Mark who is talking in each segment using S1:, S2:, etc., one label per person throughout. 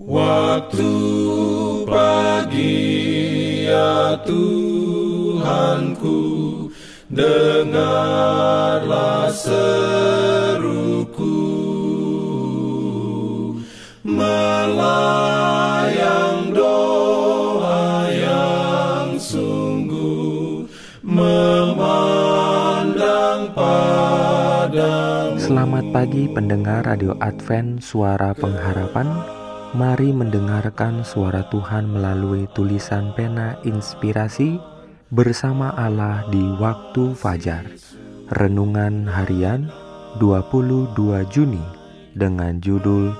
S1: Waktu pagi ya Tuhanku Dengarlah seruku. Melayang doa yang sungguh Memandang padamu.
S2: Selamat pagi pendengar Radio Advent Suara Pengharapan Mari mendengarkan suara Tuhan melalui tulisan pena inspirasi bersama Allah di waktu fajar. Renungan harian 22 Juni dengan judul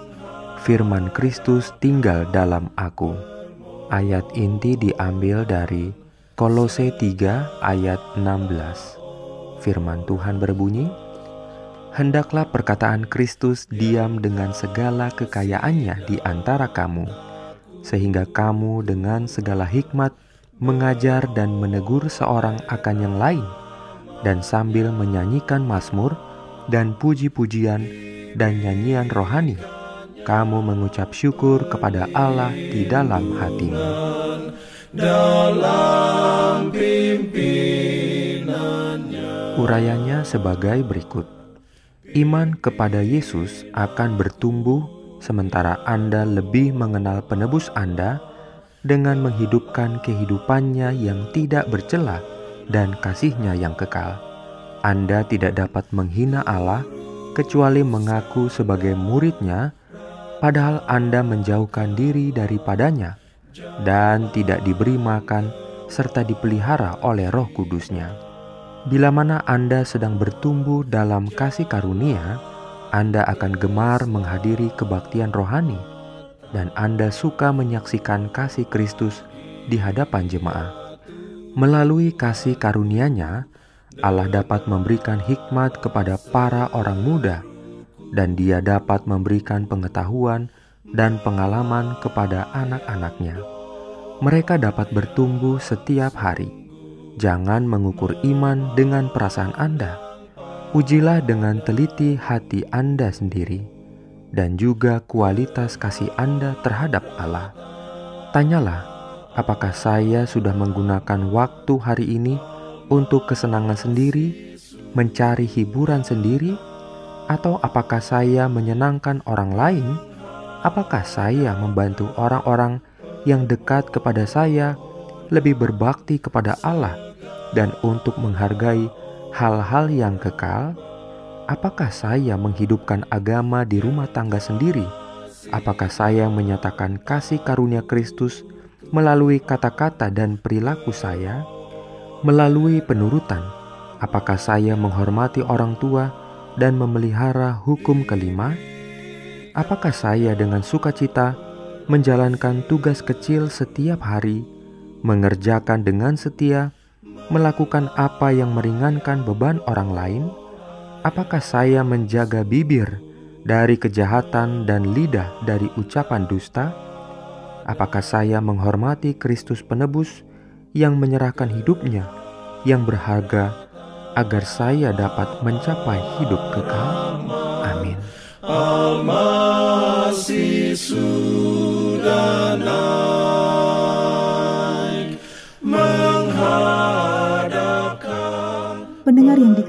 S2: Firman Kristus tinggal dalam aku. Ayat inti diambil dari Kolose 3 ayat 16. Firman Tuhan berbunyi, hendaklah perkataan Kristus diam dengan segala kekayaannya di antara kamu, sehingga kamu dengan segala hikmat mengajar dan menegur seorang akan yang lain, dan sambil menyanyikan mazmur dan puji-pujian dan nyanyian rohani, kamu mengucap syukur kepada Allah di dalam hatimu. Urayanya sebagai berikut. Iman kepada Yesus akan bertumbuh sementara Anda lebih mengenal penebus Anda dengan menghidupkan kehidupannya yang tidak bercela dan kasihnya yang kekal. Anda tidak dapat menghina Allah kecuali mengaku sebagai muridnya, padahal Anda menjauhkan diri daripadanya dan tidak diberi makan serta dipelihara oleh roh kudusnya. Bila mana Anda sedang bertumbuh dalam kasih karunia, Anda akan gemar menghadiri kebaktian rohani, dan Anda suka menyaksikan kasih Kristus di hadapan jemaat. Melalui kasih karunia-Nya, Allah dapat memberikan hikmat kepada para orang muda, dan Dia dapat memberikan pengetahuan dan pengalaman kepada anak-anaknya. Mereka dapat bertumbuh setiap hari Jangan mengukur iman dengan perasaan Anda. Ujilah dengan teliti hati Anda sendiri dan juga kualitas kasih Anda terhadap Allah. Tanyalah, apakah saya sudah menggunakan waktu hari ini untuk kesenangan sendiri, mencari hiburan sendiri, atau apakah saya menyenangkan orang lain? Apakah saya membantu orang-orang yang dekat kepada saya lebih berbakti kepada Allah dan untuk menghargai hal-hal yang kekal, apakah saya menghidupkan agama di rumah tangga sendiri? Apakah saya menyatakan kasih karunia Kristus melalui kata-kata dan perilaku saya? Melalui penurutan, apakah saya menghormati orang tua dan memelihara hukum kelima? Apakah saya dengan sukacita menjalankan tugas kecil setiap hari, mengerjakan dengan setia, melakukan apa yang meringankan beban orang lain? Apakah saya menjaga bibir dari kejahatan dan lidah dari ucapan dusta? Apakah saya menghormati Kristus penebus yang menyerahkan hidupnya yang berharga agar saya dapat mencapai hidup kekal? Amin. Almasih sudah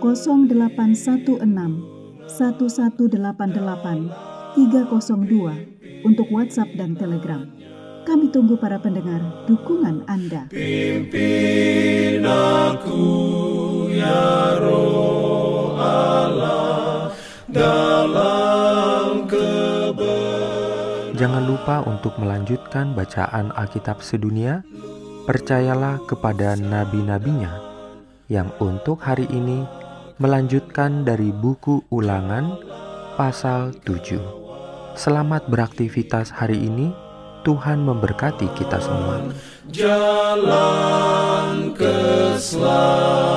S3: 0816 1188 302 untuk WhatsApp dan Telegram. Kami tunggu para pendengar dukungan Anda.
S1: Pimpin aku ya roh Allah dalam
S2: Jangan lupa untuk melanjutkan bacaan Alkitab sedunia. Percayalah kepada nabi-nabinya yang untuk hari ini melanjutkan dari buku ulangan pasal 7. Selamat beraktivitas hari ini. Tuhan memberkati kita semua.
S1: Jalan keselamatan